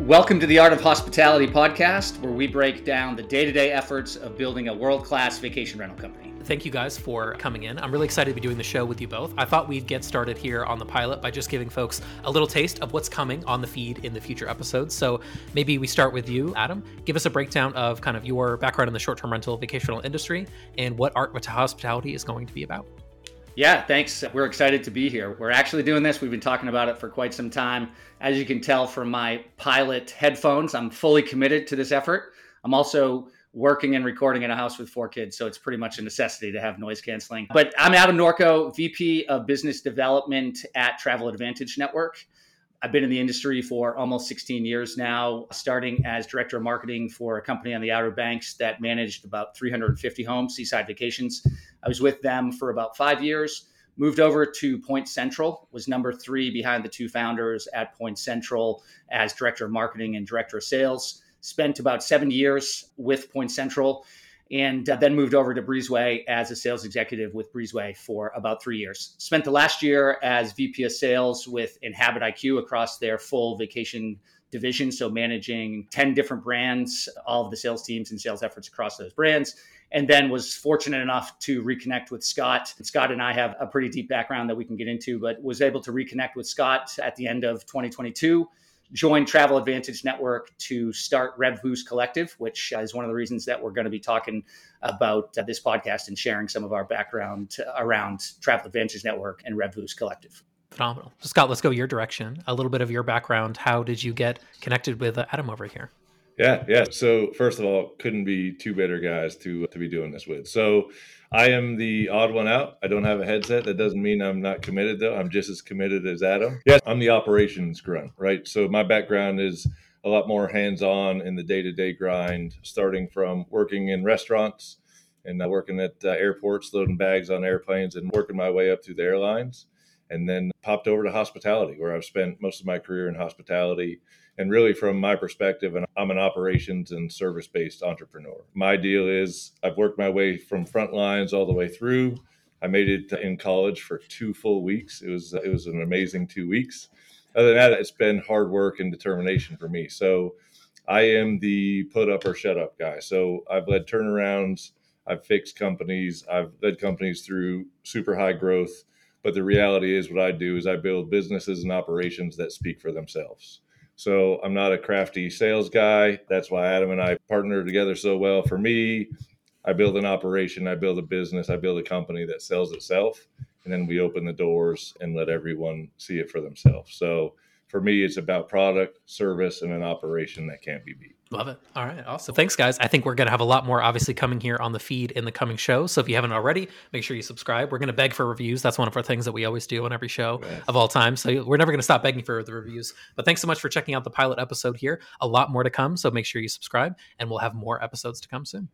Welcome to the Art of Hospitality podcast, where we break down the day to day efforts of building a world class vacation rental company. Thank you guys for coming in. I'm really excited to be doing the show with you both. I thought we'd get started here on the pilot by just giving folks a little taste of what's coming on the feed in the future episodes. So maybe we start with you, Adam. Give us a breakdown of kind of your background in the short term rental vacation rental industry and what Art of Hospitality is going to be about. Yeah, thanks. We're excited to be here. We're actually doing this. We've been talking about it for quite some time. As you can tell from my pilot headphones, I'm fully committed to this effort. I'm also working and recording in a house with four kids, so it's pretty much a necessity to have noise canceling. But I'm Adam Norco, VP of Business Development at Travel Advantage Network. I've been in the industry for almost 16 years now, starting as director of marketing for a company on the Outer Banks that managed about 350 homes, Seaside Vacations. I was with them for about five years. Moved over to Point Central, was number three behind the two founders at Point Central as director of marketing and director of sales. Spent about seven years with Point Central and uh, then moved over to Breezeway as a sales executive with Breezeway for about three years. Spent the last year as VP of sales with Inhabit IQ across their full vacation division. So managing 10 different brands, all of the sales teams and sales efforts across those brands. And then was fortunate enough to reconnect with Scott. Scott and I have a pretty deep background that we can get into, but was able to reconnect with Scott at the end of 2022 joined Travel Advantage Network to start RevBoost Collective, which is one of the reasons that we're going to be talking about uh, this podcast and sharing some of our background around Travel Advantage Network and RevBoost Collective. Phenomenal. Scott, let's go your direction. A little bit of your background. How did you get connected with Adam over here? Yeah, yeah. So first of all, couldn't be two better guys to to be doing this with. So I am the odd one out. I don't have a headset. That doesn't mean I'm not committed, though. I'm just as committed as Adam. Yes, I'm the operations grunt, right? So my background is a lot more hands on in the day to day grind, starting from working in restaurants and uh, working at uh, airports, loading bags on airplanes, and working my way up through the airlines. And then popped over to hospitality, where I've spent most of my career in hospitality and really, from my perspective, and I'm an operations and service based entrepreneur. My deal is I've worked my way from front lines all the way through. I made it in college for two full weeks. It was it was an amazing two weeks. Other than that, it's been hard work and determination for me. So I am the put up or shut up guy. So I've led turnarounds, I've fixed companies, I've led companies through super high growth. But the reality is, what I do is I build businesses and operations that speak for themselves. So I'm not a crafty sales guy. That's why Adam and I partner together so well. For me, I build an operation, I build a business, I build a company that sells itself, and then we open the doors and let everyone see it for themselves. So for me, it's about product, service, and an operation that can't be beat. Love it. All right. Awesome. Thanks, guys. I think we're going to have a lot more obviously coming here on the feed in the coming show. So if you haven't already, make sure you subscribe. We're going to beg for reviews. That's one of our things that we always do on every show of all time. So we're never going to stop begging for the reviews. But thanks so much for checking out the pilot episode here. A lot more to come. So make sure you subscribe and we'll have more episodes to come soon.